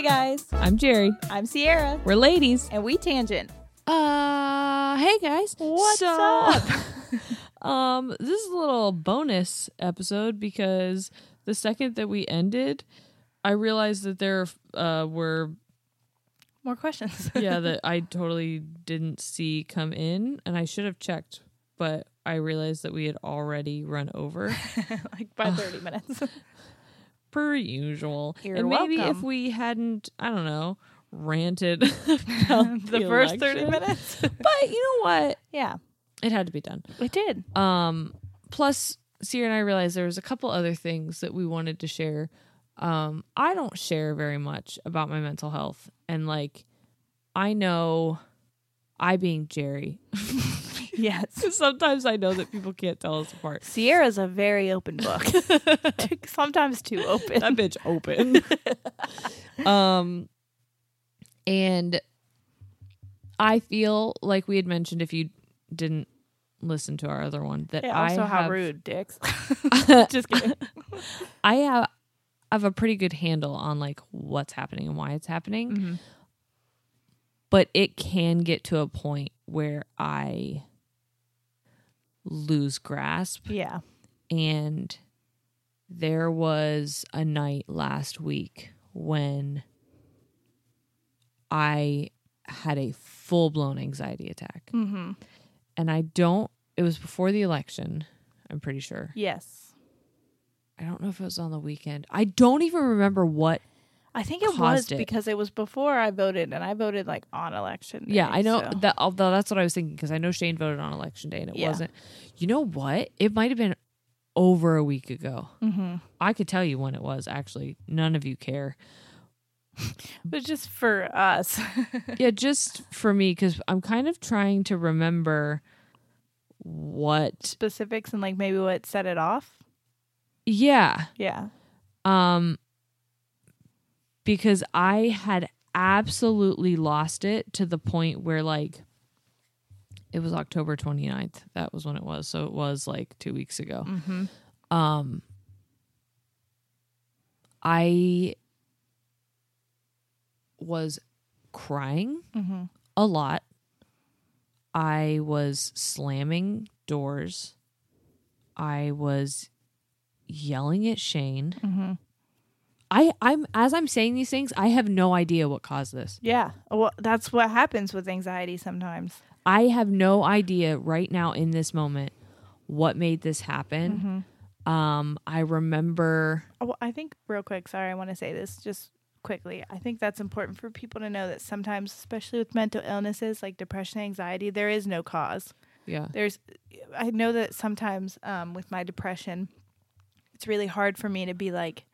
Hey guys, I'm Jerry. I'm Sierra, We're ladies. and we tangent. Uh, hey guys. What's So- up? um, this is a little bonus episode because the second that we ended, I realized that there uh were More questions. yeah that I totally didn't see come in, and I should have checked, but I realized that we had already run over like by 30 minutes. Per usual. You're and maybe if we hadn't, I don't know, ranted about the first 30 minutes. But you know what? yeah, It had to be done. It did. Um, plus, Sierra and I realized there was a couple other things that we wanted to share. Um, I don't share very much about my mental health, and like, I know, I being Jerry, Yes. sometimes I know that people can't tell us apart. Sierra's a very open book. Sometimes too open. that bitch open. um, and I feel like we had mentioned if you didn't listen to our other one that I also, how have, rude, dicks. Just kidding. I have I have a pretty good handle on like what's happening and why it's happening. Mm-hmm. But it can get to a point where I lose grasp Yeah. and there was a night last week when I had a full-blown anxiety attack. Mm-hmm. And I don't it was before the election, I'm pretty sure. Yes. I don't know if it was on the weekend. I don't even remember what I think it was it. because it was before I voted, and I voted like on election. Day, Yeah, I know so- that. Although that's what I was thinking because I know Shane voted on election day and it Yeah. wasn't. You know what? It might have been over a week ago. Mhm. I could tell you when it was. Actually, none of you care. But just for us. yeah, just for me because I'm kind of trying to remember what. Specifics and like maybe what set it off. Yeah, Yeah. um, because I had absolutely lost it to the point where like it was October 29th. That was when it was. So it was like two weeks ago. Mm-hmm. um i was crying Mm-hmm. a lot i was slamming doors i was yelling at shane Mm-hmm. I i'm as i'm saying these things i have no idea what caused this Yeah. Well, that's what happens with anxiety sometimes. i have no idea right now in this moment what made this happen. Um, I remember Oh, I think real quick. Sorry, I want to say this just quickly. I think that's important for people to know that sometimes, especially with mental illnesses like depression, anxiety, there is no cause. yeah. There's, I know that sometimes um, with my depression, it's really hard for me to be like,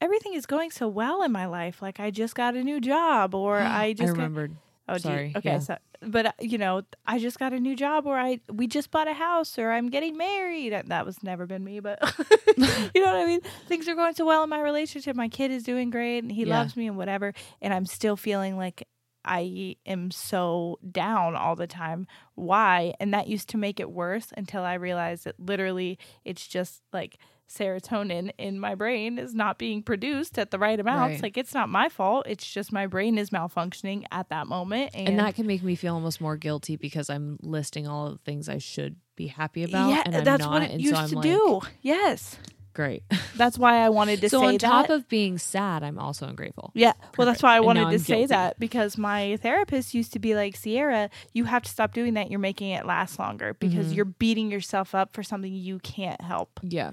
everything is going so well in my life. Like I just got a new job, or I I just got- remembered. Oh, do you- Sorry, okay, yeah. so but uh, you know, I just got a new job, or I we just bought a house, or I'm getting married. That- That was never been me, but you know what I mean. Things are going so well in my relationship. My kid is doing great, and he Yeah. loves me, and whatever. And I'm still feeling like I am so down all the time. Why? And that used to make it worse until I realized that literally it's just like serotonin in my brain is not being produced at the right amounts. Right. Like it's not my fault. It's just my brain is malfunctioning at that moment. And, And that can make me feel almost more guilty because I'm listing all of the things I should be happy about. yeah, and I'm that's not, what it and used so to like, do. Yes. Great. That's why I wanted to say that. so say on top that. of being sad, I'm also ungrateful. Yeah. Well, that's why I wanted to I'm say that because my therapist used to be like, Sierra, you have to stop doing that. You're making it last longer because Mm-hmm. you're beating yourself up for something you can't help. Yeah.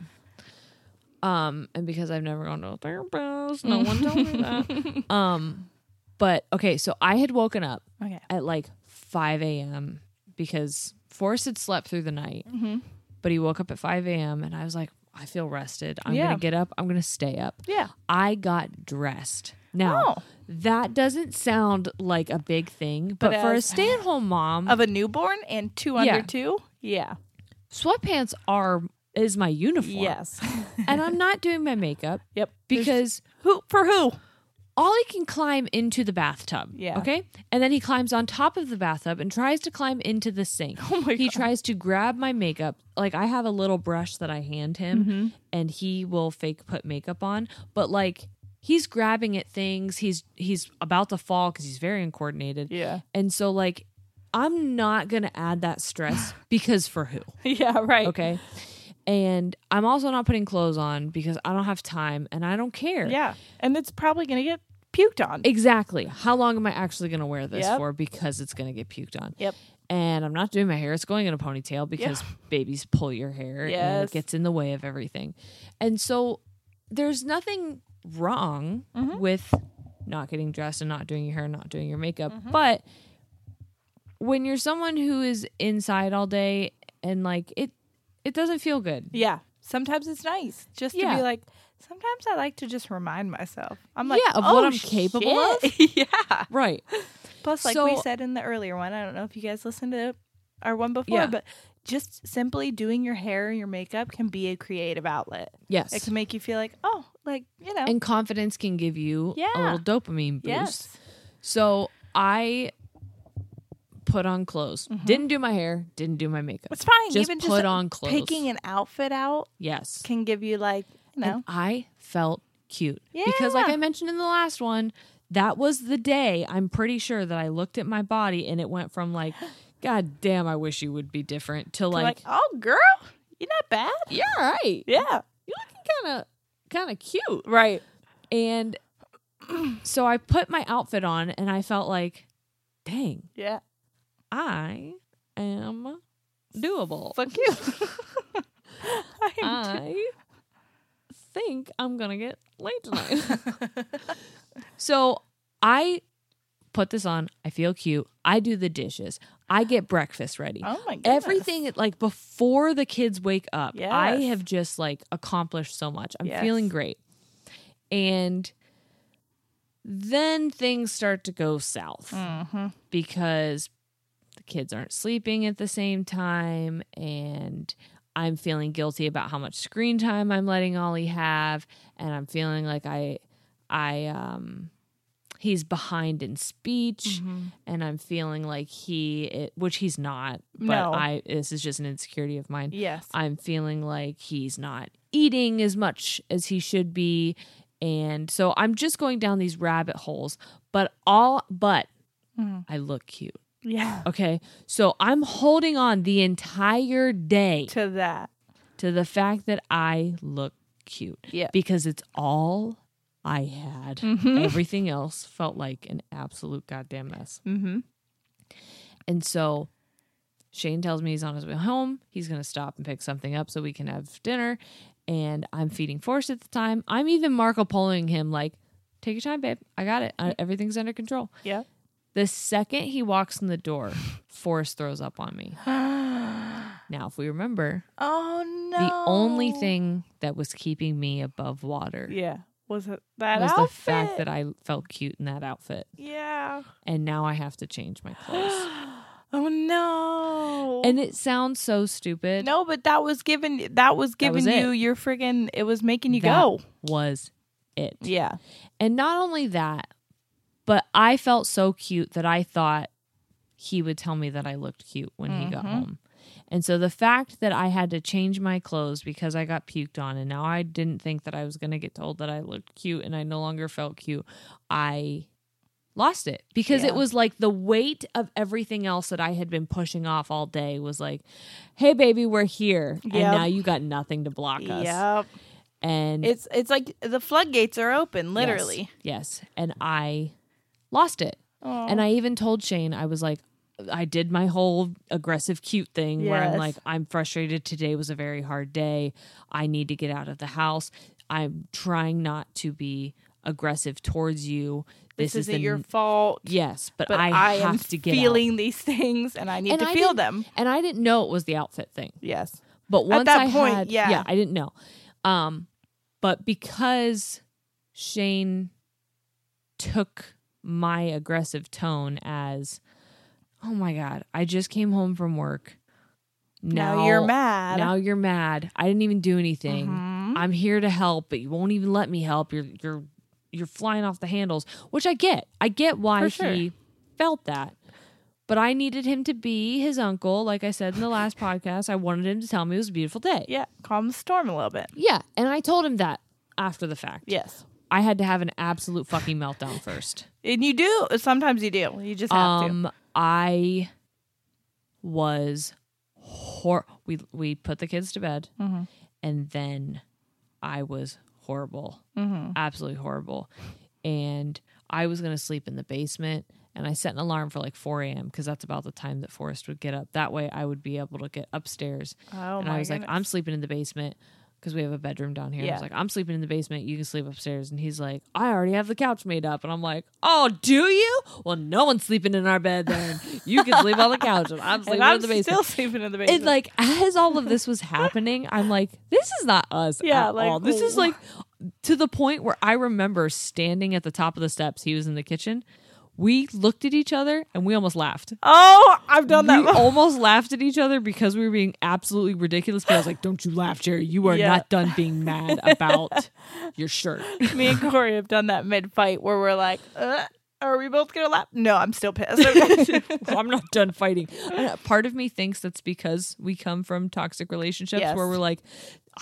Um, and because I've never gone to a therapist, no one told me that. Um, but okay, so I had woken up Okay. at like 5 a.m. because Forrest had slept through the night, Mm-hmm. but he woke up at 5 a.m. and I was like, I feel rested. I'm Yeah. gonna get up. I'm gonna stay up. Yeah. I got dressed. Now Oh. that doesn't sound like a big thing, but, But for a as- stay-at-home mom, Of a newborn and two under Yeah. two? Yeah. sweatpants are is my uniform. Yes. and I'm not doing my makeup yep. Because who for who? Ollie can climb into the bathtub. Yeah. Okay. And then he climbs on top of the bathtub and tries to climb into the sink. Oh my he God. tries to grab my makeup. Like I have a little brush that I hand him Mm-hmm. and he will fake put makeup on. But like he's grabbing at things. He's he's about to fall because he's very uncoordinated. Yeah. And so like I'm not gonna add that stress because for who? Yeah, right. Okay. And I'm also not putting clothes on because I don't have time and I don't care. Yeah. And it's probably going to get puked on. Exactly. How long am I actually going to wear this Yep. for? Because it's going to get puked on. Yep. And I'm not doing my hair. It's going in a ponytail because babies pull your hair and Yes. it gets in the way of everything. And so there's nothing wrong Mm-hmm. with not getting dressed and not doing your hair and not doing your makeup. Mm-hmm. But when you're someone who is inside all day and like it it doesn't feel good. Yeah. Sometimes it's nice just to be like, sometimes I like to just remind myself. I'm like, Yeah, of oh, what "Oh, I'm capable of. yeah. Right. Plus, like we said in the earlier one, I don't know if you guys listened to our one before, Yeah. but just simply doing your hair and your makeup can be a creative outlet. Yes. It can make you feel like, oh, like, you know. and confidence can give you a little dopamine boost. yes. So I put on clothes. Mm-hmm. Didn't do my hair. Didn't do my makeup. It's fine. Just Even put just on clothes. picking an outfit out yes. can give you, like, you know. And I felt cute because, like I mentioned in the last one, that was the day. I'm pretty sure that I looked at my body and it went from like, God damn, I wish you would be different to like, like, oh, girl, you're not bad. yeah, right. Yeah. you're looking kind of kind of cute. Right. And so I put my outfit on and I felt like, dang, Yeah. I am doable. Fuck you. I think I'm gonna get late tonight. so I put this on. I feel cute. I do the dishes. I get breakfast ready. Oh my goodness. Everything like before the kids wake up, I have just like accomplished so much. I'm Yes. feeling great. And then things start to go south Mm-hmm. because kids aren't sleeping at the same time and I'm feeling guilty about how much screen time I'm letting Ollie have and I'm feeling like I I um he's behind in speech Mm-hmm. and I'm feeling like he it, which he's not but No. I this is just an insecurity of mine. Yes. I'm feeling like he's not eating as much as he should be. And so I'm just going down these rabbit holes. But all, but Mhm. I look cute. Yeah. Okay. So I'm holding on the entire day To that. to the fact that I look cute Yeah. because it's all I had. Mhm. Everything else felt like an absolute goddamn mess. Mm-hmm. And so Shane tells me he's on his way home. He's going to stop and pick something up so we can have dinner. And I'm feeding Forrest at the time. I'm even Marco Poloing him, like, take your time, babe. I got it. I, everything's under control. Yeah. The second he walks in the door, Forrest throws up on me. Now, if we remember, Oh no. the only thing that was keeping me above water Yeah. Was it that was outfit? the fact that I felt cute in that outfit. Yeah. And now I have to change my clothes. Oh no. and it sounds so stupid. no, but that was giving that was giving was it. you your friggin' it was making you That go. was it. Yeah. And not only that, but I felt so cute that I thought he would tell me that I looked cute when he got mm-hmm. home. And so the fact that I had to change my clothes because I got puked on and now I didn't think that I was going to get told that I looked cute and I no longer felt cute, I lost it because Yeah. it was like the weight of everything else that I had been pushing off all day was like, "Hey baby, we're here." And now you got nothing to block us. Yep. And It's it's like the floodgates are open, literally. Yes. yes. And I lost it. And I even told Shane, I was like, I did my whole aggressive cute thing where I'm like, I'm frustrated. Today was a very hard day. I need to get out of the house. I'm trying not to be aggressive towards you. This, This, is isn't the your fault. yes, but, But I, I, have am to get out. feeling these things and I need And to I feel them. And I didn't know it was the outfit thing. Yes. But once that I point, had, yeah. yeah, I didn't know. Um, but because Shane took my aggressive tone as, oh my god, I just came home from work. Now, you're mad. Now you're mad. I didn't even do anything. Mhm. I'm here to help, but you won't even let me help. You're you're you're flying off the handles, which I get. I get why sure. he felt that. But I needed him to be his uncle, like I said in the last podcast. I wanted him to tell me it was a beautiful day. yeah. Calm the storm a little bit. Yeah, and I told him that after the fact. Yes. I had to have an absolute fucking meltdown first. And you do. Sometimes you do. You just have to. Um, I was hor. We we put the kids to bed, Mm-hmm. and then I was horrible, Mm-hmm. absolutely horrible, and I was gonna sleep in the basement. And I set an alarm for like 4 a.m. because that's about the time that Forrest would get up. That way, I would be able to get upstairs. Oh and I was like. I'm sleeping in the basement because we have a bedroom down here. I was like, I'm sleeping in the basement. You can sleep upstairs. And he's like, I already have the couch made up. And I'm like, Oh, do you? Well, no one's sleeping in our bed then. You can sleep on the couch and I'm sleeping and I'm in the basement. still sleeping in the basement. and like as all of this was happening, I'm like, this is not us Yeah, at like, all. This is like to the point where I remember standing at the top of the steps. He was in the kitchen. We looked at each other and we almost laughed oh, I've done that. we almost laughed at each other because we were being absolutely ridiculous. But I was like, "Don't you laugh, Jerry? You are Yeah. not done being mad about your shirt." Me and Corey have done that mid fight where we're like, uh, "Are we both gonna laugh?" No, I'm still pissed. I'm not done fighting. And Part of me thinks that's because we come from toxic relationships Yes. where we're like,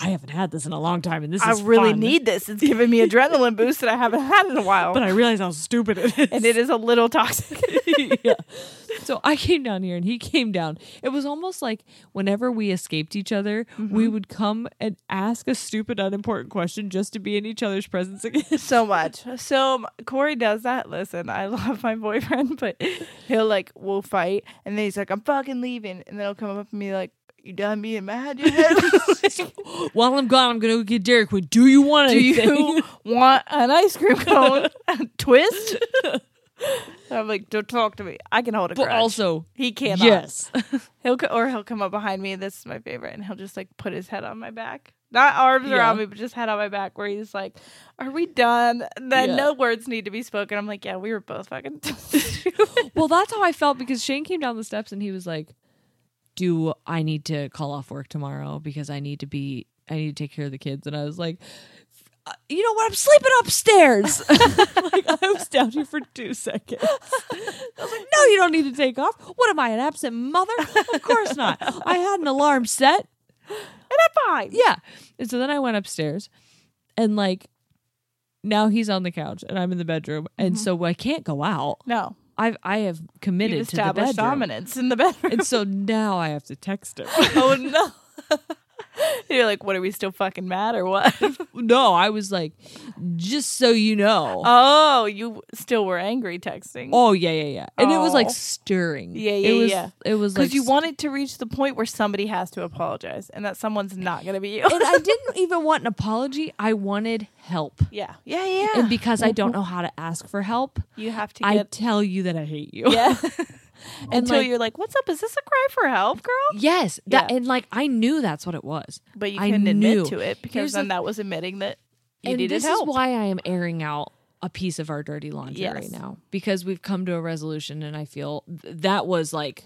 "I haven't had this in a long time, and this is. I is really fun." need this. It's giving me adrenaline boost that I haven't had in a while. But I realize how stupid it is. and it is a little toxic. yeah. So I came down here and he came down. It was almost like whenever we escaped each other, Mm-hmm. we would come and ask a stupid, unimportant question just to be in each other's presence again. so much. So Corey does that. Listen, I love my boyfriend, but he'll like we'll fight, and then he's like, "I'm fucking leaving," and then he'll come up and be like, "You done being mad? Like, While I'm gone, I'm gonna go get Dairy Queen. Do you want Do anything? you want an ice cream cone twist?" I'm like, "Don't talk to me. I can hold a but grudge." also, he can't. yes. He'll co- or he'll come up behind me. This is my favorite, and he'll just like put his head on my back, not arms Yeah. around me, but just head on my back. Where he's like, "Are we done?" And then Yeah. no words need to be spoken. I'm like, "Yeah, we were both fucking." well, that's how I felt because Shane came down the steps and he was like, "Do I need to call off work tomorrow because I need to be I need to take care of the kids?" And I was like. "Uh, You know what? I'm sleeping upstairs. like I was down here for two seconds. I was like, "No, you don't need to take off. What am I, an absent mother? Of course not. I had an alarm set. and I'm fine. Yeah. And so then I went upstairs and like now he's on the couch and I'm in the bedroom. And so I can't go out. No, I've I have committed to the bedroom. dominance in the bedroom. And so now I have to text him. oh no. You're like, what are we still fucking mad or what? no, I was like, just so you know. oh, you still were angry texting. oh yeah, yeah, yeah. And it was like Oh. stirring. Yeah, It yeah, was, yeah. It was because like you wanted to reach the point where somebody has to apologize, and that someone's not going to be you. and I didn't even want an apology. I wanted help. yeah, yeah, yeah. And because I don't know how to ask for help, you have to I tell you that I hate you. yeah. And Until like- you're like, "What's up? Is this a cry for help, girl?" Yes, that Yeah. and like I knew that's what it was. But you couldn't knew. admit to it because Here's the then that was admitting that you and needed this help. is why I am airing out a piece of our dirty laundry Yes. right now because we've come to a resolution, and I feel th- that was like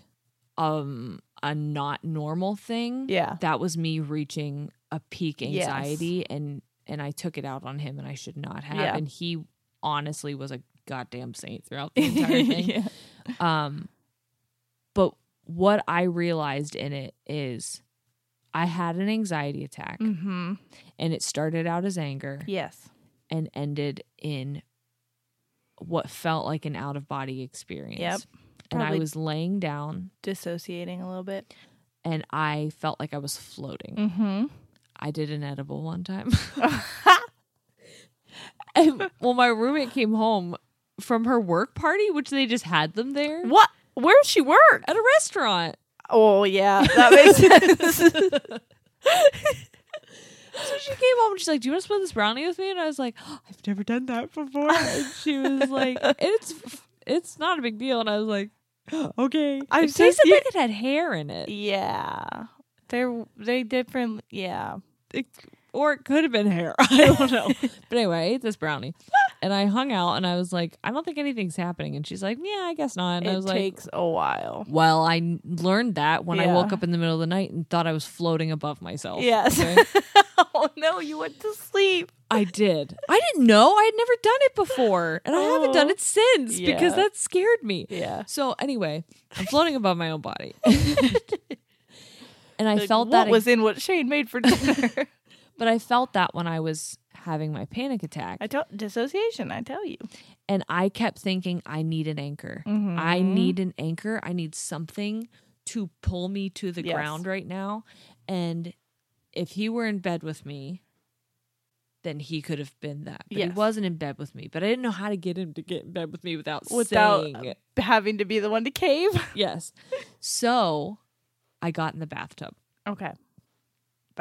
um a not normal thing. Yeah. that was me reaching a peak Yes. anxiety, and and I took it out on him, and I should not have. Yeah. And he honestly was a goddamn saint throughout the entire thing. yeah. Um, but what I realized in it is I had an anxiety attack Mm-hmm. and it started out as anger Yes. and ended in what felt like an out of body experience. Yep. And I was laying down Dissociating a little bit. and I felt like I was floating. Mm-hmm. I did an edible one time. and well, my roommate came home from her work party, which they just had them there What? Where does she work? at a restaurant. Oh yeah, that makes sense. So she came home and she's like, "Do you want to split this brownie with me?" And I was like, "Oh, "I've never done that before." And she was like, "It's it's not a big deal." And I was like, oh, "Okay." I'm it tasted like it had hair in it, yeah, they're they different. Yeah. It- or it could have been hair. I don't know. but anyway, I ate this brownie, and I hung out, and I was like, "I don't think anything's happening." And she's like, "Yeah, I guess not." And I was like, takes a while. "Well, I n- learned that when I Yeah. woke up in the middle of the night and thought I was floating above myself." Yes. okay? oh no, you went to sleep. I did. I didn't know. I had never done it before. And I haven't done Oh. it since because Yeah. that scared me. Yeah. So anyway, I'm floating above my own body. and I Like, felt what that was in what Shane made for dinner. But I felt that when I was having my panic attack. I tell dissociation. I tell you. and I kept thinking I need an anchor. Mm-hmm. I need an anchor. I need something to pull me to the Yes. ground right now. And if he were in bed with me, then he could have been that. But he wasn't in bed with me. But I didn't know how to get him to get in bed with me without, Without having to be the one to cave. Yes. So I got in the bathtub. Okay.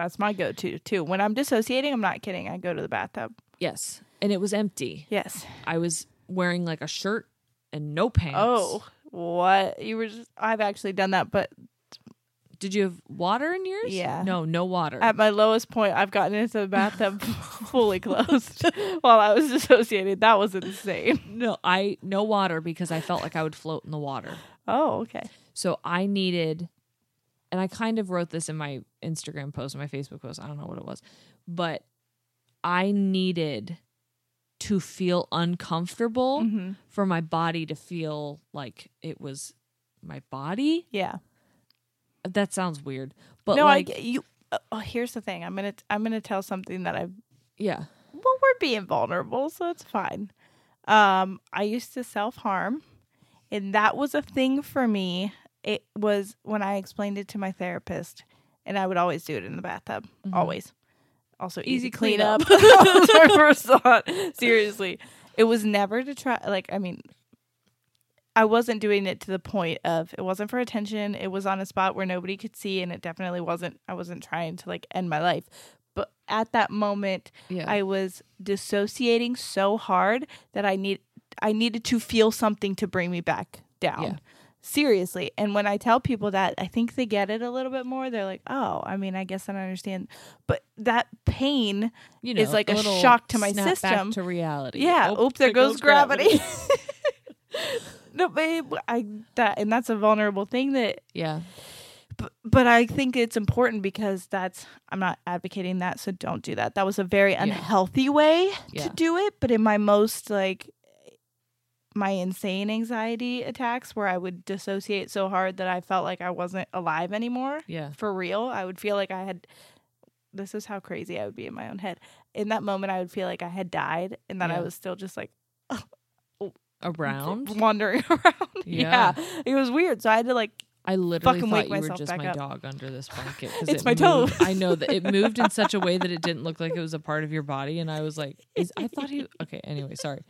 That's my go-to too. When I'm dissociating, I'm not kidding. I go to the bathtub. Yes. And it was empty. Yes. I was wearing like a shirt and no pants. Oh, what? You were just I've actually done that, but Did you have water in yours? Yeah. No, no water. at my lowest point, I've gotten into the bathtub fully closed while I was dissociated. That was insane. no, I no water because I felt like I would float in the water. Oh, okay. So I needed, and I kind of wrote this in my Instagram post, my Facebook post. I don't know what it was, but I needed to feel uncomfortable Mhm. for my body to feel like it was my body. Yeah. That sounds weird, but no, like, I you. Oh, here's the thing. I'm gonna I'm gonna tell something that I've. yeah, Well, we're being vulnerable, so it's fine. Um, I used to self harm, and that was a thing for me. It was when I explained it to my therapist, and I would always do it in the bathtub. Mm-hmm. Always. Also, easy, Easy cleanup. cleanup. that was my first thought. Seriously, it was never to try. Like, I mean, I wasn't doing it to the point of it wasn't for attention. It was on a spot where nobody could see, and it definitely wasn't. I wasn't trying to like end my life, but at that moment, yeah, I was dissociating so hard that I need I needed to feel something to bring me back down. Yeah. Seriously. And when I tell people that, I think they get it a little bit more. They're like, "Oh, I mean, I guess I don't understand." But that pain you know, it's like a little shock to my system. to reality. Yeah, oop, there goes, gravity. no, babe, I that and that's a vulnerable thing that yeah, but, but I think it's important because that's I'm not advocating that, so don't do that. That was a very unhealthy way Yeah. to do it. But in my most like my insane anxiety attacks where I would dissociate so hard that I felt like I wasn't alive anymore. yeah, For real. I would feel like I had this is how crazy I would be in my own head. In that moment I would feel like I had died and that I was still just like around. wandering around. Yeah. yeah. It was weird. So I had to like I literally fucking thought you were just my up. dog under this blanket. It's it my toe. I know that it moved in such a way that it didn't look like it was a part of your body, and I was like, "Is I thought he?" Okay, anyway, sorry.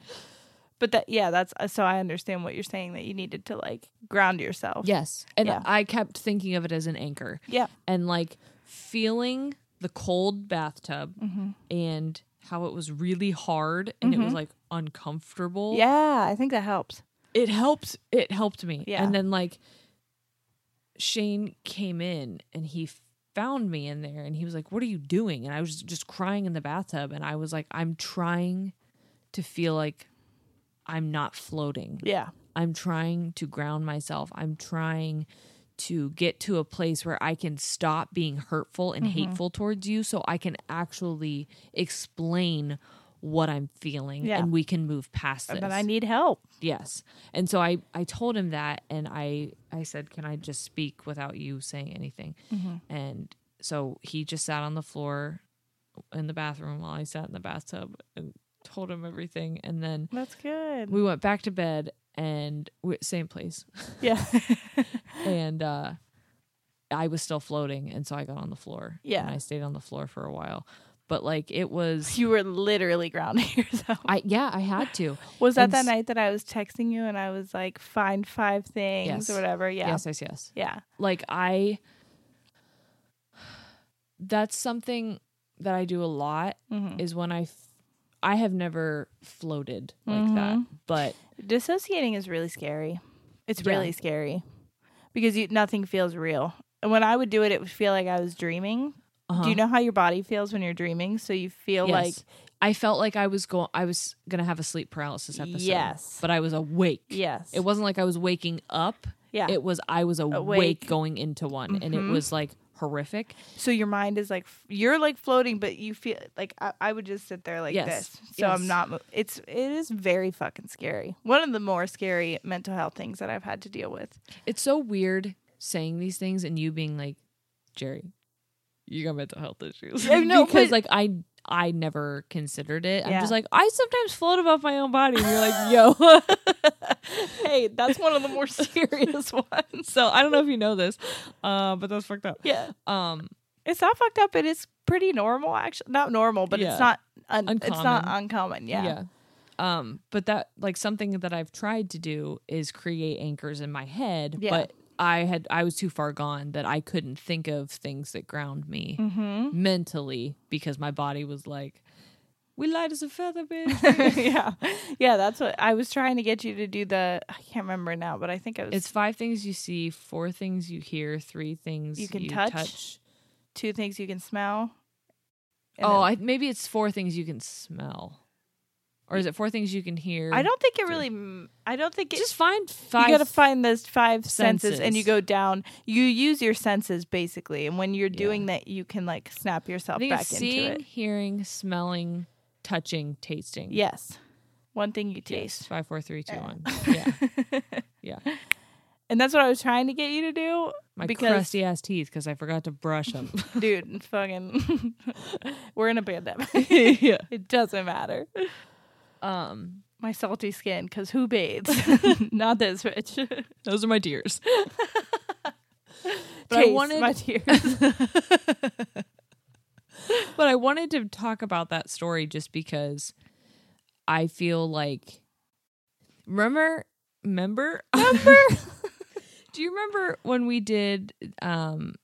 But that yeah, that's uh, so I understand what you're saying that you needed to like ground yourself. Yes, and Yeah. I kept thinking of it as an anchor, Yeah. and like feeling the cold bathtub Mm-hmm. and how it was really hard and it was like uncomfortable. Yeah, I think that helps. it helped it helped me Yeah. and then like shane came in and he found me in there and he was like what are you doing and i was just crying in the bathtub and i was like i'm trying to feel like i'm not floating Yeah. i'm trying to ground myself i'm trying to get to a place where i can stop being hurtful and Mm-hmm. hateful towards you so i can actually explain what i'm feeling Yeah. and we can move past this But I need help. Yes. And so I I told him that and I I said, "Can I just speak without you saying anything?" And so he just sat on the floor in the bathroom while I sat in the bathtub and told him everything and then That's good. we went back to bed and we, same place. Yeah. and uh I was still floating and so I got on the floor. Yeah. And I stayed on the floor for a while. But like it was you were literally grounding yourself. I yeah, I had to. Was that And that s- night that I was texting you and I was like, find five things Yes. or whatever? Yeah. Yes, yes, yes. Yeah. like i that's something that i do a lot Mm-hmm. is when i i have never floated like that Mm-hmm. but Dissociating is really scary. It's Yeah. really scary because you, nothing feels real. And when I would do it, it would feel like I was dreaming. uh-huh. Do you know how your body feels when you're dreaming? So you feel yes. like, i felt like i was going i was gonna have a sleep paralysis episode Yes. but i was awake yes. it wasn't like i was waking up Yeah. it was i was awake, Awake. going into one and it Mhm. was like horrific so your mind is like, you're like floating, but you feel like I, I would just sit there like Yes. this. So I'm not, it's, it is very fucking scary. One of the more scary mental health things that I've had to deal with. it's so weird saying these things and you being like jerry you got mental health issues I know, because but- like i i never considered it i'm Yeah. just like i sometimes float above my own body and you're like yo hey, that's one of the more serious ones. so i don't know if you know this uh but that's fucked up Yeah. um It's not fucked up. It is pretty normal, actually. Not normal, but Yeah. it's not un- it's not Uncommon. uncommon. Yeah. um but that like something that i've tried to do is create anchors in my head Yeah. but i had i was too far gone that i couldn't think of things that ground me Mm-hmm. mentally because my body was like we light as a feather bitch yeah. Yeah, that's what I was trying to get you to do the I can't remember now, but I think I was It's five things you see, four things you hear, three things You can touch, two things you can smell. Oh, I, maybe it's four things you can smell, or is it four things you can hear? I don't think it really I don't think it Just find five. you got to find those five senses. and you go down. You use your senses basically, and when you're doing Yeah. that, you can like snap yourself back it's into seeing, it. hearing, smelling, touching, tasting. Yes, one thing you Yes. taste. Five, four, three, two, Yeah. one. Yeah, yeah. and that's what I was trying to get you to do, My Because- crusty ass teeth because I forgot to brush them. dude. Fucking, we're in a pandemic. yeah. it doesn't matter. Um, My salty skin, because who bathes? Not this rich. those are my tears. But I Taste wanted- my tears. but I wanted to talk about that story just because I feel like remember remember remember Do you remember when we did um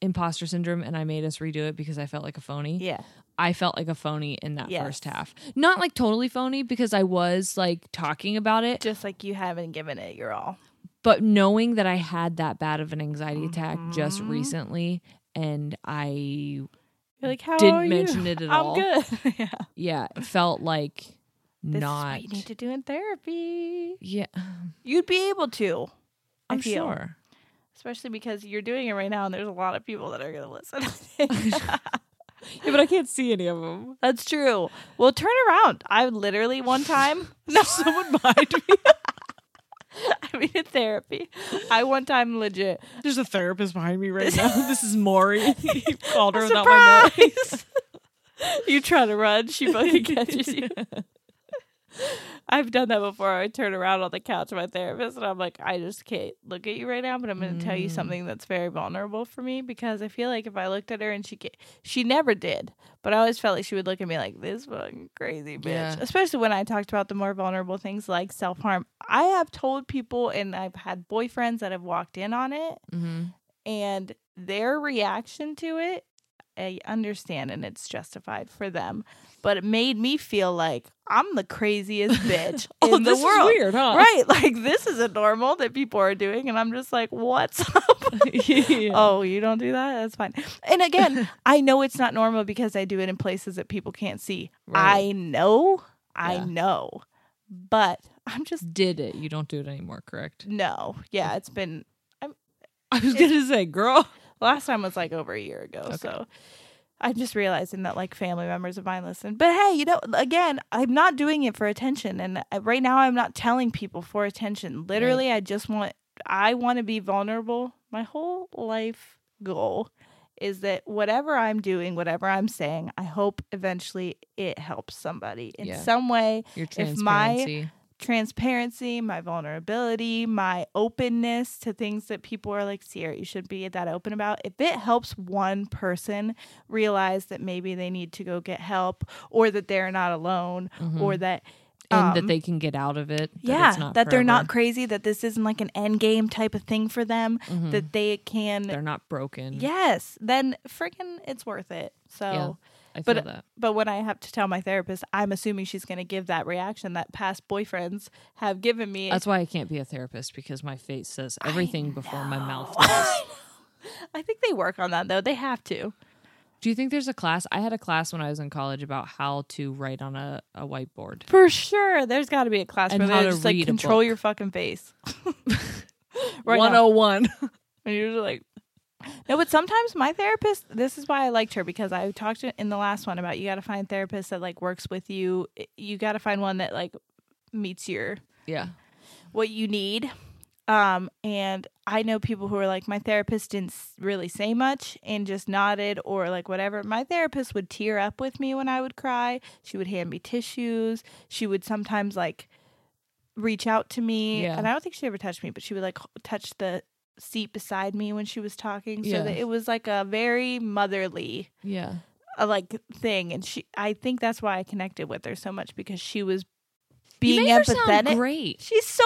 imposter syndrome and I made us redo it because I felt like a phony? yeah. I felt like a phony in that Yes. first half. Not like totally phony because I was like talking about it, Just like you haven't given it your all. but knowing that I had that bad of an anxiety attack just Mhm. recently and I You're like, how Didn't mention it at I'm all. good. yeah. yeah, it felt like This is not what you need to do in therapy. Yeah, You'd be able to. I I'm feel. sure. Especially because you're doing it right now and there's a lot of people that are going to listen. Yeah, but I can't see any of them. That's true. Well, turn around. I literally one time, no, Someone behind me. I mean, in therapy, I one time legit There's a therapist behind me right now. This is Maury. you called her without my you try to run, she fucking catches you. I've done that before. I turn around on the couch of my therapist and I'm like, I just can't look at you right now, but I'm going to tell you Mm. something that's very vulnerable for me because I feel like if I looked at her and she ca- she never did, but I always felt like she would look at me like this fucking crazy bitch. Yeah. Especially when I talked about the more vulnerable things like self harm. I have told people and I've had boyfriends that have walked in on it Mm-hmm. and their reaction to it I understand and it's justified for them. But it made me feel like I'm the craziest oh, bitch Oh, in the this is world. weird, huh? Right. Like this isn't normal that people are doing. And I'm just like, what's up? Yeah. Oh, you don't do that? That's fine. And again, I know it's not normal because I do it in places that people can't see. Right. I know. I Yeah. know. But I'm just Did it? You don't do it anymore, correct? no. Yeah, it's been I was gonna say, girl. Last time was like over a year ago. Okay. So I'm just realizing that like family members of mine listen. But hey, you know, again, I'm not doing it for attention. And uh, right now, I'm not telling people for attention. Literally, I just want, I want to be vulnerable. My whole life goal is that whatever I'm doing, whatever I'm saying, I hope eventually it helps somebody in Yeah. some way. Your If my- transparency. My vulnerability, my openness to things that people are like, Sierra, you should be that open about. If it helps one person realize that maybe they need to go get help or that they're not alone or that and um, that they can get out of it. That yeah, it's not that they're not crazy, that this isn't like an end game type of thing for them, Mhm. that they can they're not broken. Yes, then freaking it's worth it. So Yeah. I feel but that. but when I have to tell my therapist, I'm assuming she's going to give that reaction that past boyfriends have given me. That's why I can't be a therapist because my face says everything before my mouth does. I think they work on that though. They have to. Do you think there's a class? I had a class when I was in college about how to write on a, a whiteboard. For sure. There's got to be a class And where they're just like control your fucking face. right now. 101. And you're just like No, but sometimes my therapist, this is why I liked her because I talked to in the last one about you got to find therapists that like works with you. You got to find one that like meets your yeah. what you need. Um, and I know people who are like, my therapist didn't really say much and just nodded or like whatever. My therapist would tear up with me when I would cry. She would hand me tissues. She would sometimes like reach out to me. Yeah. And I don't think she ever touched me, but she would like h- touch the seat beside me when she was talking. So Yeah. that it was like a very motherly Yeah. uh, like thing. And she, I think that's why I connected with her so much because she was being make her sound empathetic. great. She's so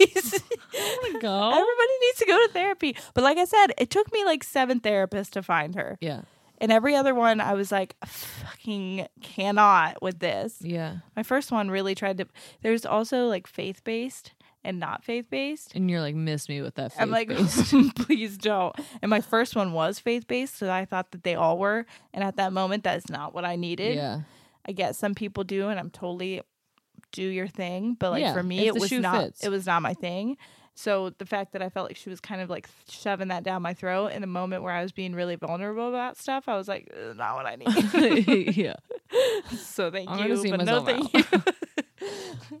nice. go. Everybody needs to go to therapy. But like I said, it took me like seven therapists to find her. Yeah. And every other one, I was like, fucking cannot with this. Yeah. My first one really tried to. There's also like faith based and not faith based. And you're like, miss me with that. I'm like, please don't. And my first one was faith based, so I thought that they all were. And at that moment, that's not what I needed. yeah. I guess some people do, and I'm totally do your thing. But like Yeah, for me, it was not. fits. It was not my thing. So the fact that I felt like she was kind of like shoving that down my throat in a moment where I was being really vulnerable about stuff, I was like, not what I need. yeah. so thank I'm you, but no thank out. you.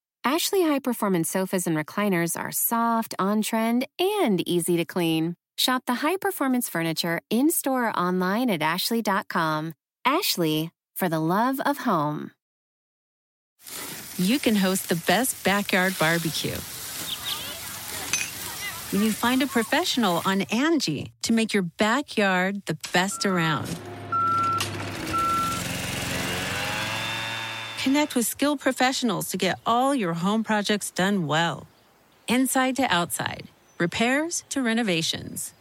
Ashley high performance sofas and recliners are soft, on trend, and easy to clean. Shop the high performance furniture in store or online at Ashley.com. Ashley, for the love of home. You can host the best backyard barbecue when you find a professional on Angie to make your backyard the best around. Connect with skilled professionals to get all your home projects done well. Inside to outside, repairs to renovations.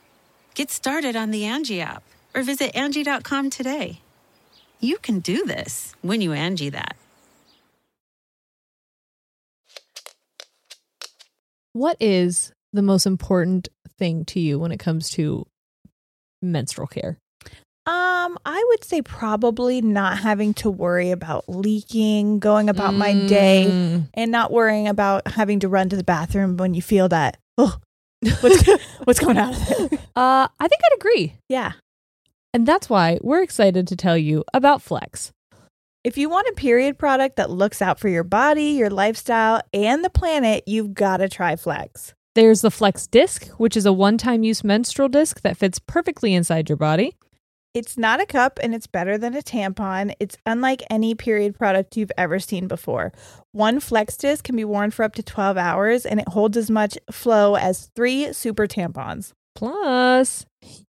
Get started on the Angie app or visit Angie.com today. You can do this when you Angie that. What is the most important thing to you when it comes to menstrual care? Um, I would say probably not having to worry about leaking, going about my day, Mm. and not worrying about having to run to the bathroom when you feel that. Oh, what's what's going out of it? Uh, I think I'd agree. Yeah. And that's why we're excited to tell you about Flex. If you want a period product that looks out for your body, your lifestyle, and the planet, you've got to try Flex. There's the Flex Disc, which is a one time use menstrual disc that fits perfectly inside your body. It's not a cup and it's better than a tampon. It's unlike any period product you've ever seen before. One flex disc can be worn for up to 12 hours and it holds as much flow as three super tampons. Plus,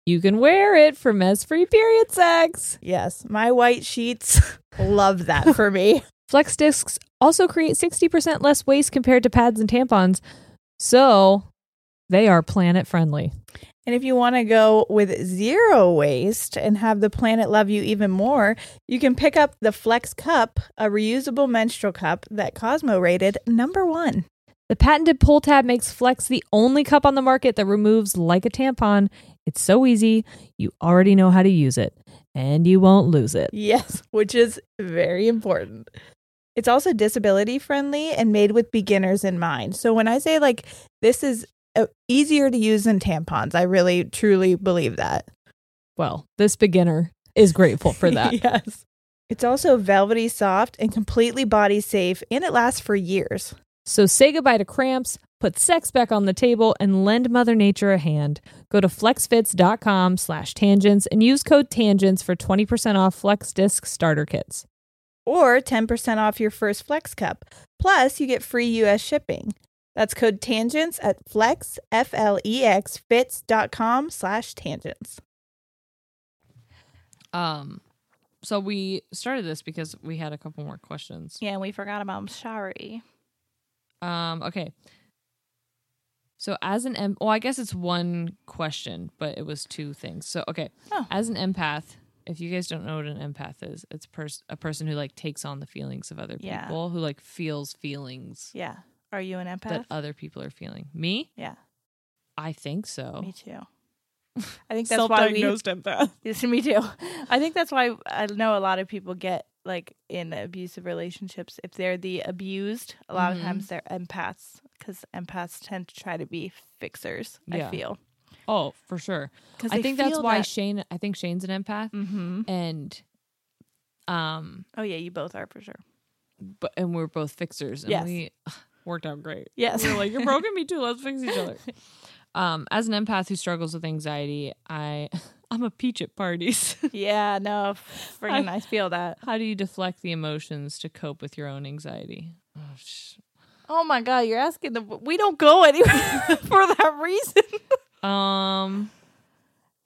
you can wear it for mess free period sex. Yes, my white sheets love that for me. Flex discs also create 60% less waste compared to pads and tampons, so they are planet friendly. And if you want to go with zero waste and have the planet love you even more, you can pick up the Flex Cup, a reusable menstrual cup that Cosmo rated number one. The patented pull tab makes Flex the only cup on the market that removes like a tampon. It's so easy, you already know how to use it, and you won't lose it. Yes, which is very important. It's also disability friendly and made with beginners in mind. So when I say like this is Uh, easier to use than tampons, I really truly believe that. Well, this beginner is grateful for that. yes. It's also velvety soft and completely body safe and it lasts for years. So say goodbye to cramps, put sex back on the table, and lend Mother Nature a hand. Go to flexfits.com slash tangents and use code tangents for 20% off Flex Disc starter kits. Or 10% off your first Flex Cup. Plus, you get free US shipping. That's code tangents at flex, F L E X, fits.com slash tangents. Um, so we started this because we had a couple more questions. Yeah, we forgot about Shari. Um, okay. So as an em- well, I guess it's one question, but it was two things. So okay, Oh. as an empath, if you guys don't know what an empath is, it's pers- a person who like takes on the feelings of other Yeah. people, who like feels feelings Yeah. Are you an empath? that other people are feeling. Me, yeah, I think so. me too. I think that's why we self empath. Yes, me too. I think that's why I know a lot of people get like in abusive relationships if they're the abused. A lot Mhm. of times they're empaths because empaths tend to try to be fixers. Yeah. I feel Oh, for sure. because I think that's why Shane. I think Shane's an empath, hmm and um, Oh yeah, you both are for sure. but and we're both fixers, and Yes. we worked out great. Yes. Were like, you're broken, me too. Let's fix each other. Um, as an empath who struggles with anxiety, I I'm a peach at parties. yeah, no, friggin' I- I feel that. How do you deflect the emotions to cope with your own anxiety? Oh, sh- Oh my god, you're asking the we don't go anywhere for that reason. Um,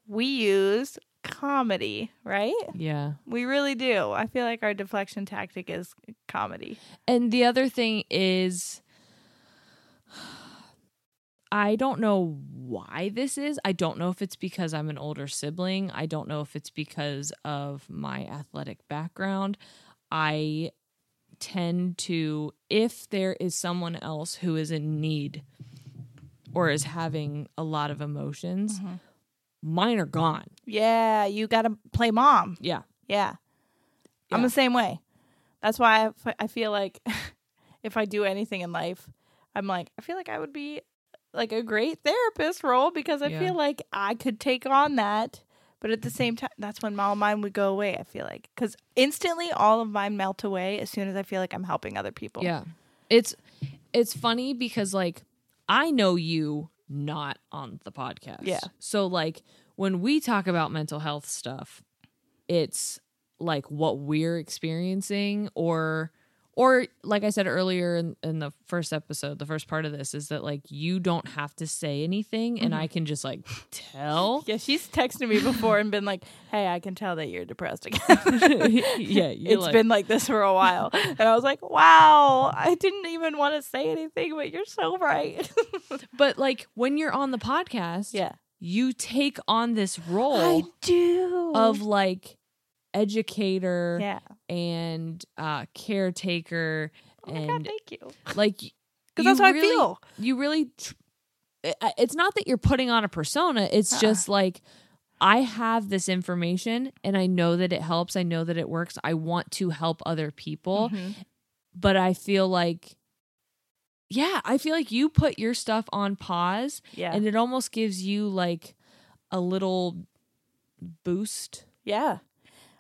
we use comedy, right? yeah. We really do. I feel like our deflection tactic is comedy. And the other thing is, I don't know why this is. I don't know if it's because I'm an older sibling. I don't know if it's because of my athletic background. I tend to, if there is someone else who is in need or is having a lot of emotions, mm-hmm. mine are gone. Yeah, you got to play mom. Yeah. Yeah. I'm the same way. That's why I, f- I feel like if I do anything in life, I'm like, I feel like I would be like a great therapist role because I Yeah. feel like I could take on that. But at the same time, that's when all mine would go away, I feel like. Because instantly all of mine melt away as soon as I feel like I'm helping other people. Yeah. It's it's funny because like I know you not on the podcast. Yeah. So like when we talk about mental health stuff, it's like what we're experiencing or or like I said earlier in, in the first episode, the first part of this is that like you don't have to say anything and mm-hmm. I can just like tell. Yeah, she's texted me before and been like, "Hey, I can tell that you're depressed again." yeah, it's like, been like this for a while, and I was like, "Wow, I didn't even want to say anything, but you're so right." but like when you're on the podcast, yeah, you take on this role I do. of like educator yeah, and uh caretaker oh and god, thank you. like Because that's how really- I feel. you really tr- it's not that you're putting on a persona it's Uh-uh. just like i have this information and i know that it helps i know that it works i want to help other people Mhm. but i feel like yeah i feel like you put your stuff on pause Yeah, and it almost gives you like a little boost yeah.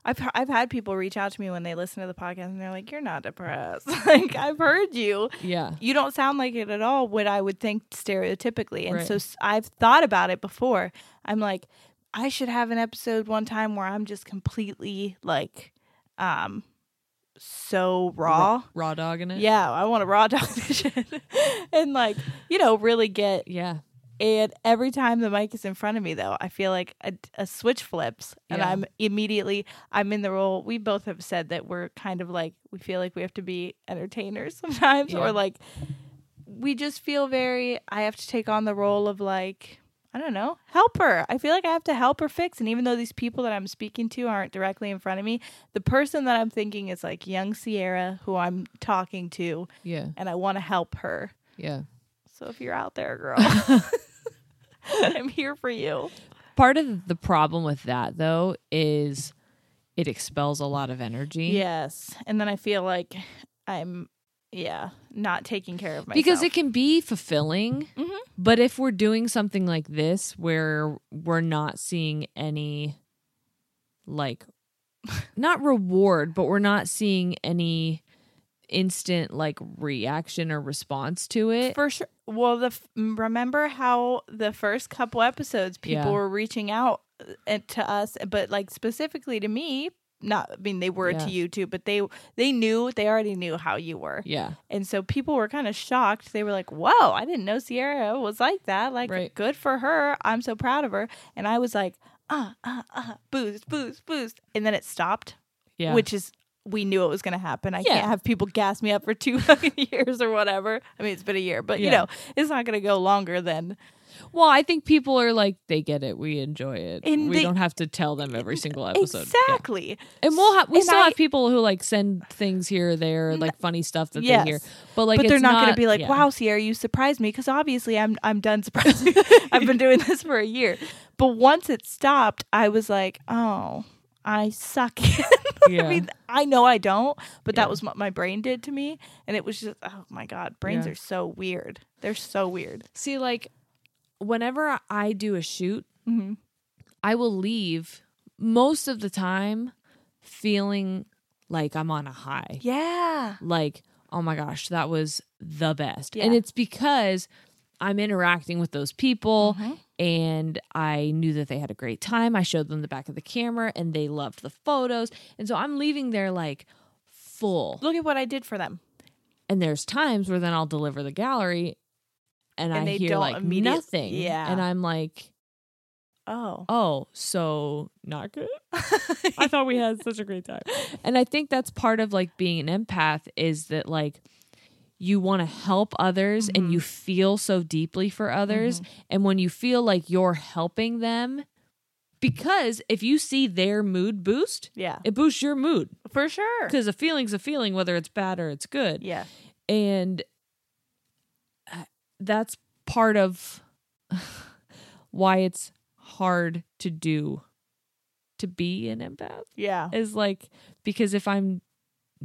I've I've had people reach out to me when they listen to the podcast and they're like, "You're not depressed." like I've heard you. yeah. You don't sound like it at all what i would think stereotypically. And Right. so I've thought about it before. I'm like i should have an episode one time where i'm just completely like um so raw. Raw dog in it? Yeah i want a raw dog and like you know really get yeah and every time the mic is in front of me though i feel like a, a switch flips and Yeah. i'm immediately i'm in the role. We both have said that we're kind of like we feel like we have to be entertainers sometimes Yeah. or like we just feel very i have to take on the role of like i don't know helper. I feel like i have to help her fix. And even though these people that i'm speaking to aren't directly in front of me the person that i'm thinking is like young sierra who i'm talking to yeah. and i want to help her. Yeah so if you're out there, girl, I'm here for you. part of the problem with that though is it expels a lot of energy Yes. And then I feel like I'm, yeah, not taking care of myself. because it can be fulfilling Mhm. but if we're doing something like this where we're not seeing any like not reward but we're not seeing any instant like reaction or response to it for sure. Well, the f- remember how the first couple episodes people Yeah. were reaching out uh, to us, but like specifically to me. Not, I mean, they were Yeah. to you too, but they they knew they already knew how you were, yeah and so people were kind of shocked. They were like, "Whoa, I didn't know Sierra was like that. Like, Right. good for her. I'm so proud of her." And I was like, "Uh, uh, uh, boost, boost, boost," and then it stopped. yeah which is we knew it was going to happen. I Yeah. can't have people gas me up for two fucking years or whatever. I mean, it's been a year, but you know, it's not going to go longer than well i think people are like they get it we enjoy it And we they- don't have to tell them every single episode Yeah. exactly. And we'll have we And still I- have people who like send things here or there, like funny stuff that Yes. they hear. But like, but they're it's not, going to be like, yeah. "Wow, Sierra, you surprised me," because obviously I'm I'm done surprising. I've been doing this for a year, but once it stopped, I was like, "Oh, I suck." Yeah. I mean, I know I don't, but Yeah. that was what my brain did to me, and it was just, oh my god, brains Yeah. are so weird. They're so weird. See, like, whenever I do a shoot, Mhm. I will leave most of the time feeling like I'm on a high. Yeah. Like, oh my gosh, that was the best. And it's because I'm interacting with those people Mm-hmm. and I knew that they had a great time. I showed them the back of the camera and they loved the photos. And so I'm leaving there like full. Look at what I did for them. And there's times where then I'll deliver the gallery and, And I hear like immediate- nothing. yeah. And I'm like, Oh. oh, so not good? I thought we had such a great time. And I think that's part of like being an empath is that like you want to help others and you feel so deeply for others. And when you feel like you're helping them, because if you see their mood boost, Yeah. it boosts your mood For sure. because a feeling's a feeling, whether it's bad or it's good. Yeah. And uh, that's part of why it's hard to do to be an empath Yeah. is like because if I'm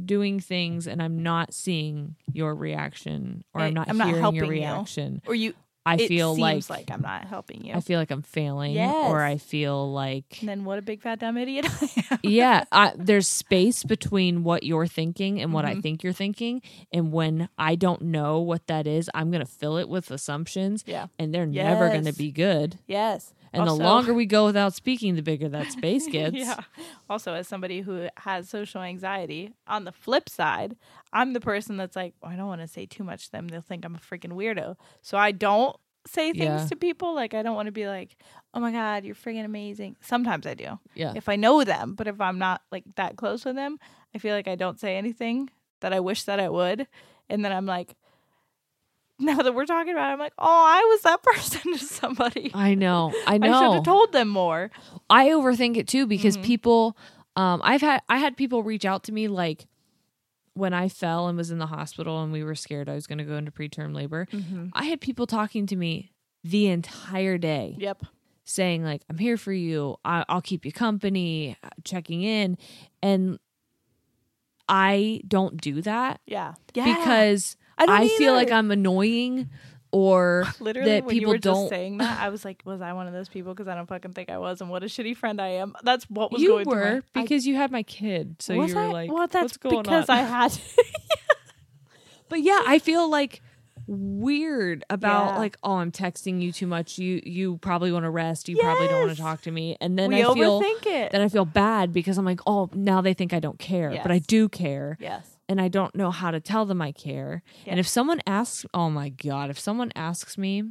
doing things and I'm not seeing your reaction or I- I'm not I'm not hearing helping your you. reaction, Or you I feel like, like I'm not helping you. I feel like I'm failing Yes. or I feel like and then what a big fat dumb idiot I am. yeah, I, there's space between what you're thinking and what Mm-hmm. I think you're thinking. And when I don't know what that is, I'm going to fill it with assumptions. Yeah. And they're never going to be good. Yes. And Also- the longer we go without speaking, the bigger that space gets. Yeah. Also, as somebody who has social anxiety, on the flip side, I'm the person that's like, "Oh, I don't want to say too much to them. They'll think I'm a freaking weirdo. So I don't say things Yeah. to people. Like, I don't want to be like, oh my God, you're freaking amazing. Sometimes I do. Yeah. If I know them, but if I'm not like that close with them, I feel like I don't say anything that I wish that I would. And then I'm like, now that we're talking about it, I'm like, oh, I was that person to somebody. I know. I know. I should have told them more. I overthink it too because Mm-hmm. people um I've had I had people reach out to me like when I fell and was in the hospital and we were scared I was going to go into preterm labor. Mm-hmm. I had people talking to me the entire day. Yep. saying like i'm here for you I- i'll keep you company uh, checking in and i don't do that Yeah. Yeah. because I don't feel like i'm annoying or Literally, that when you people were don't saying that, I was like, was I one of those people? Because I don't fucking think I was, and what a shitty friend I am. That's what was you going through my- were I- because you had my kid so you were I? like well, that's what's going on? because on I had. but yeah i feel like weird about Yeah. like oh i'm texting you too much you you probably want to rest you probably don't want to talk to me and then we i feel it. then i feel bad because i'm like oh now they think i don't care but i do care yes. And I don't know how to tell them I care. And if someone asks, oh my God, if someone asks me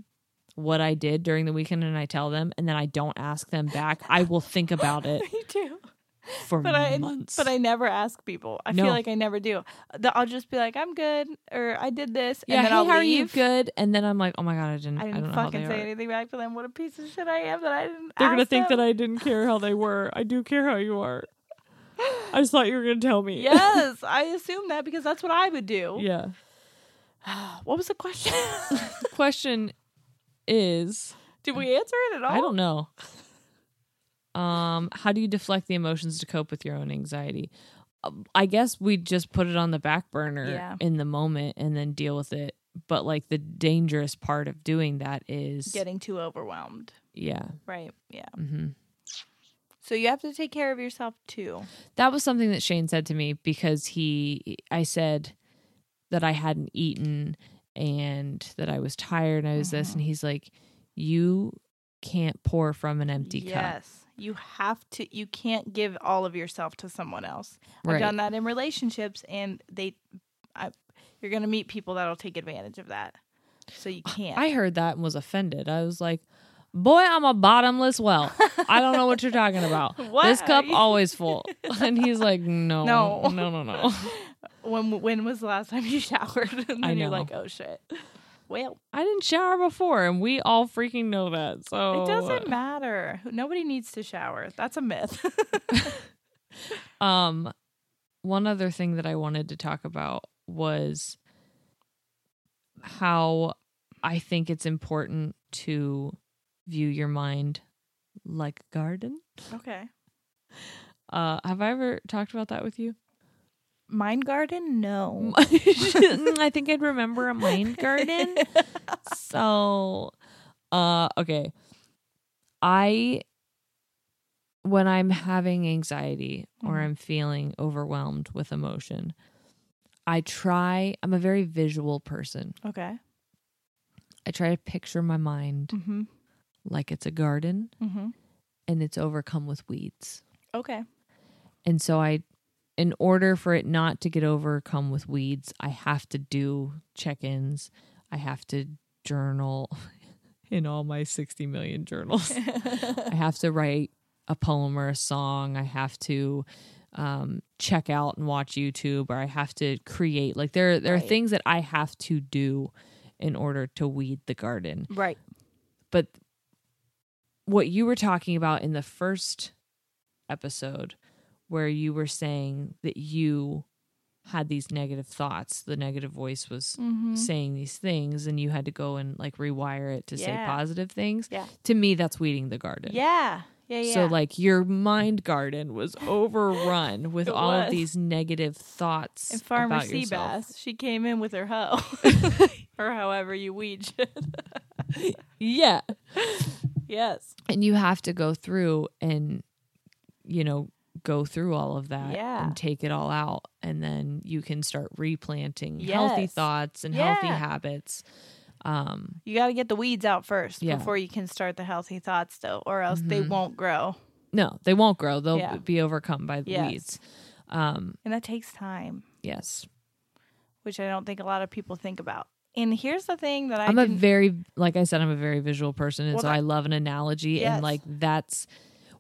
what I did during the weekend and I tell them and then I don't ask them back, I will think about it Me too. for But I, months. but I never ask people. I No. feel like I never do. I'll just be like, I'm good, or I did this, yeah, and then hey, I'll how are you? leave. Good. And then I'm like, oh my God, I didn't, I I, didn't how fucking say are. anything back to them. What a piece of shit I am that I didn't. They're gonna think them. that I didn't care how they were. I do care how you are. I just thought you were gonna tell me. Yes, I assume that because that's what I would do. yeah. What was the question? The question is, Did we answer it at all? I don't know. Um, how do you deflect the emotions to cope with your own anxiety? Um, I guess we just put it on the back burner Yeah. in the moment and then deal with it. But like the dangerous part of doing that is Getting too overwhelmed. yeah. Right. Yeah. hmm So you have to take care of yourself too. That was something that Shane said to me because he I said that I hadn't eaten and that I was tired and I was this and mm-hmm. he's like you can't pour from an empty cup. yes. You have to you can't give all of yourself to someone else. I've done that in relationships and they I, you're going to meet people that'll take advantage of that. So you can't. I heard that and was offended. I was like, "Boy, I'm a bottomless well. I don't know what you're talking about. This cup always full." And he's like, "No, No. no, no, no. when when was the last time you showered? And then I you're know. like, "Oh shit." Well, I didn't shower before, and we all freaking know that. So it doesn't matter. Nobody needs to shower. That's a myth. Um, one other thing that I wanted to talk about was how I think it's important to view your mind like a garden. okay. Uh, have I ever talked about that with you? Mind garden? No. I think I'd remember a mind garden. so, uh, okay. I, when I'm having anxiety or Mhm. I'm feeling overwhelmed with emotion, I try, I'm a very visual person. Okay. I try to picture my mind Mhm. Like it's a garden Mhm. and it's overcome with weeds. Okay. And so I in order for it not to get overcome with weeds, I have to do check ins. I have to journal in all my 60 million journals. I have to write a poem or a song. I have to um, check out and watch YouTube, or I have to create. Like there, there are things that I have to do in order to weed the garden. Right. But what you were talking about in the first episode, where you were saying that you had these negative thoughts, the negative voice was Mm-hmm. saying these things, and you had to go and like rewire it to say positive things. Yeah. To me, that's weeding the garden. Yeah. Yeah. Yeah. So like your mind garden was overrun with It all of these negative thoughts and Farmer. Seabass, she came in with her hoe, or however you weed shit. Yeah. Yes. And you have to go through and you know go through all of that Yeah. and take it all out and then you can start replanting healthy thoughts and healthy habits. Um You got to get the weeds out first Yeah. before you can start the healthy thoughts, though, or else they Mhm. won't grow. no, they won't grow. They'll Yeah. be overcome by the Yes. weeds. Um And that takes time, yes. which I don't think a lot of people think about. And here's the thing that I I'm a very like I said, I'm a very visual person, and Well, so that- I love an analogy. Yes. And like that's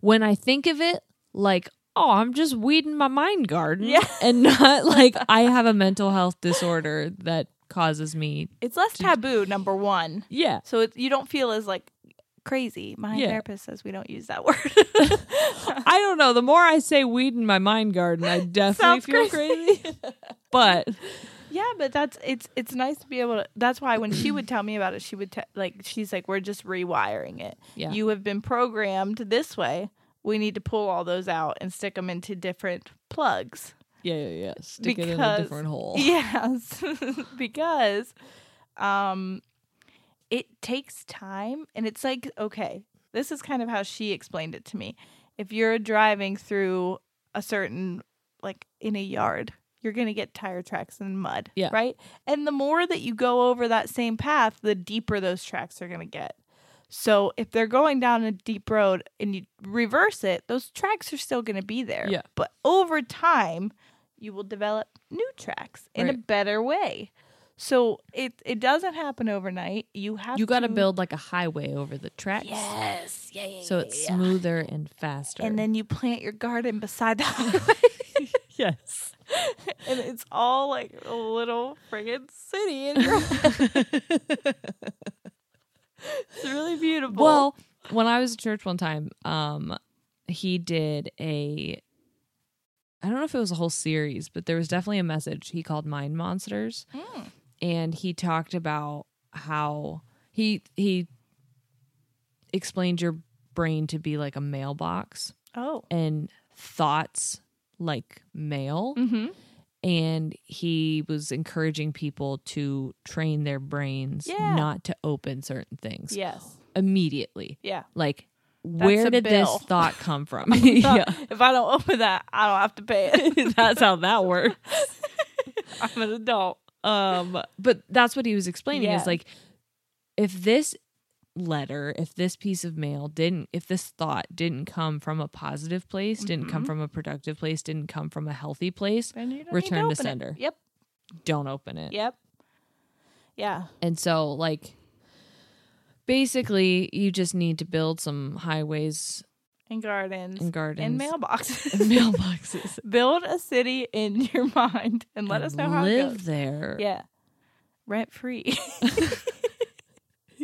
when I think of it, like oh, I'm just weeding my mind garden, Yeah. and not like I have a mental health disorder that causes me. it's less taboo. Number one, Yeah, so it, you don't feel as like crazy. My Yeah. therapist says we don't use that word. I don't know. The more I say weeding my mind garden, I definitely Sounds feel crazy. crazy. but Yeah, but that's it's it's nice to be able to. That's why when she would tell me about it, she would te- like she's like, "We're just rewiring it. Yeah. You have been programmed this way. We need to pull all those out and stick them into different plugs." yeah, yeah, yeah. Stick it in a different hole. Yes, because um, it takes time, and it's like okay, this is kind of how she explained it to me. If you're driving through a certain like in a yard, you're gonna get tire tracks and mud, Yeah. right? And the more that you go over that same path, the deeper those tracks are gonna get. So if they're going down a deep road and you reverse it, those tracks are still going to be there. Yeah. But over time, you will develop new tracks in a better way. So it it doesn't happen overnight. You have You got to to build like a highway over the tracks, Yes. Yeah, yeah. so it's yeah. smoother and faster. And then you plant your garden beside the highway. Yes. and it's all like a little friggin' city in your It's really beautiful. Well, when I was at church one time, um, he did a I don't know if it was a whole series, but there was definitely a message he called Mind Monsters. Mm. And he talked about how he he explained your brain to be like a mailbox oh. and thoughts like mail. Mm-hmm. And he was encouraging people to train their brains Yeah. not to open certain things Yes. immediately. Yeah. Like, That's where did bill. this thought come from? yeah, If I don't open that, I don't have to pay it. that's how that works. I'm an adult. Um, but that's what he was explaining Yeah. is like, if this letter, if this piece of mail didn't, if this thought didn't come from a positive place, didn't come Mhm. from a productive place, didn't come from a healthy place, Return need to open it. sender. Yep. don't open it. Yep. Yeah. And so, like, basically, you just need to build some highways And gardens. and gardens And mailboxes. and mailboxes. Build a city in your mind and let and us know how live there. Yeah. Rent free.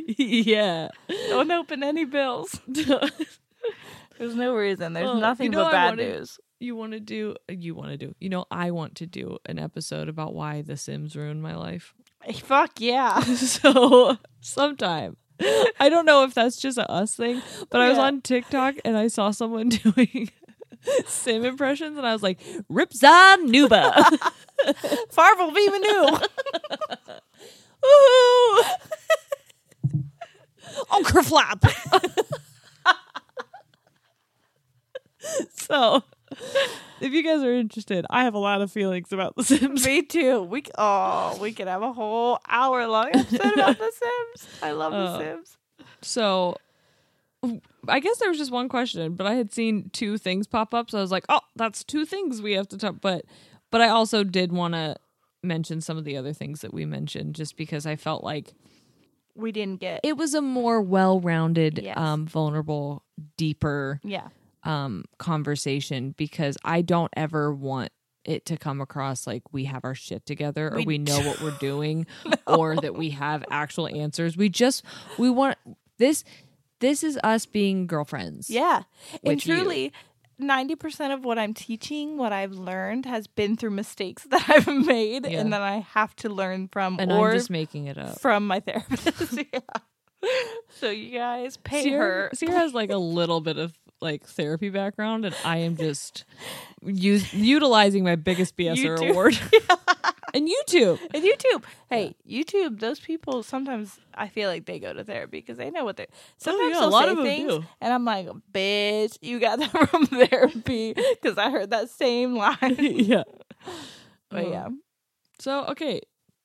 yeah. don't open any bills. There's no reason. There's Well, nothing you know but bad wanna- news. You want to do, you want to do, you know, I want to do an episode about why The Sims ruined my life. Eh, fuck yeah. so, sometime. I don't know if that's just a us thing, but I was Yeah. on TikTok and I saw someone doing Sim impressions and I was like, Ripza Nuba. Farvel Viva New. Oh, kerflap. so, if you guys are interested, I have a lot of feelings about The Sims. Me too. We oh, we could have a whole hour long episode about The Sims. I love Oh. The uh, Sims. So, I guess there was just one question, but I had seen two things pop up, so I was like, "Oh, that's two things we have to talk." But, but I also did want to mention some of the other things that we mentioned, just because I felt like We didn't get it was a more well-rounded, Yes. um, vulnerable, deeper Yeah. um conversation because I don't ever want it to come across like we have our shit together or We we, know what we're doing or that we have actual answers. We just we want this this is us being girlfriends. Yeah. And truly you. Truly, 90% of what I'm teaching, what I've learned, has been through mistakes that I've made Yeah. and that I have to learn from And or I'm just making it up. from my therapist. yeah. So you guys pay Sierra, her. Sierra has like a little bit of like therapy background and I am just use, utilizing my biggest BSR YouTube. award. And YouTube. And YouTube. Hey, YouTube, those people sometimes I feel like they go to therapy because they know what they're sometimes yeah, a they'll lot say of them things do. and I'm like, bitch, you got that from therapy because I heard that same line. yeah. but Uh, yeah. So, okay.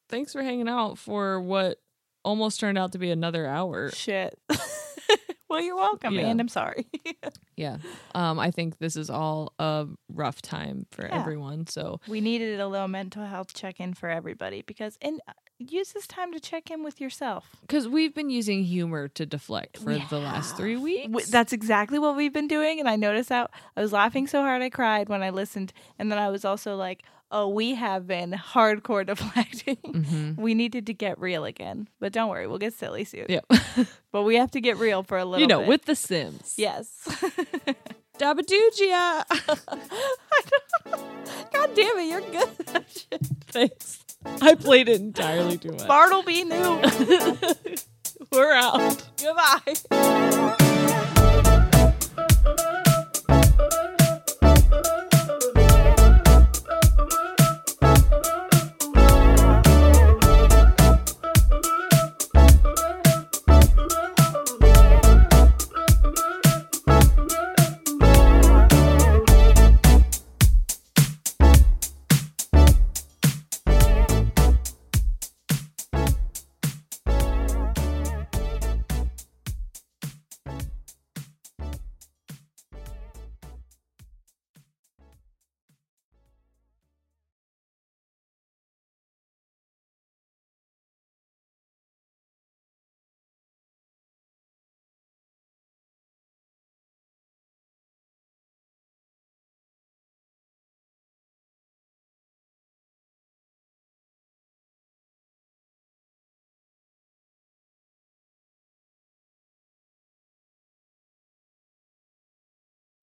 Thanks for hanging out for what almost turned out to be another hour. Shit. Well, you're welcome, Yeah. and I'm sorry. Yeah. Um, I think this is all a rough time for Yeah. everyone. So, we needed a little mental health check in for everybody because, and uh, use this time to check in with yourself. because we've been using humor to deflect for We the last three weeks. That's exactly what we've been doing. And I noticed that I was laughing so hard I cried when I listened. And then I was also like, oh, we have been hardcore deflecting. Mm-hmm. We needed to get real again. But don't worry, we'll get silly soon. Yep. But we have to get real for a little you know, bit. with The Sims. Yes. Dabadugia. God damn it, you're good at that shit. Thanks. I played it entirely too much. Bartleby knew. We're out. Goodbye.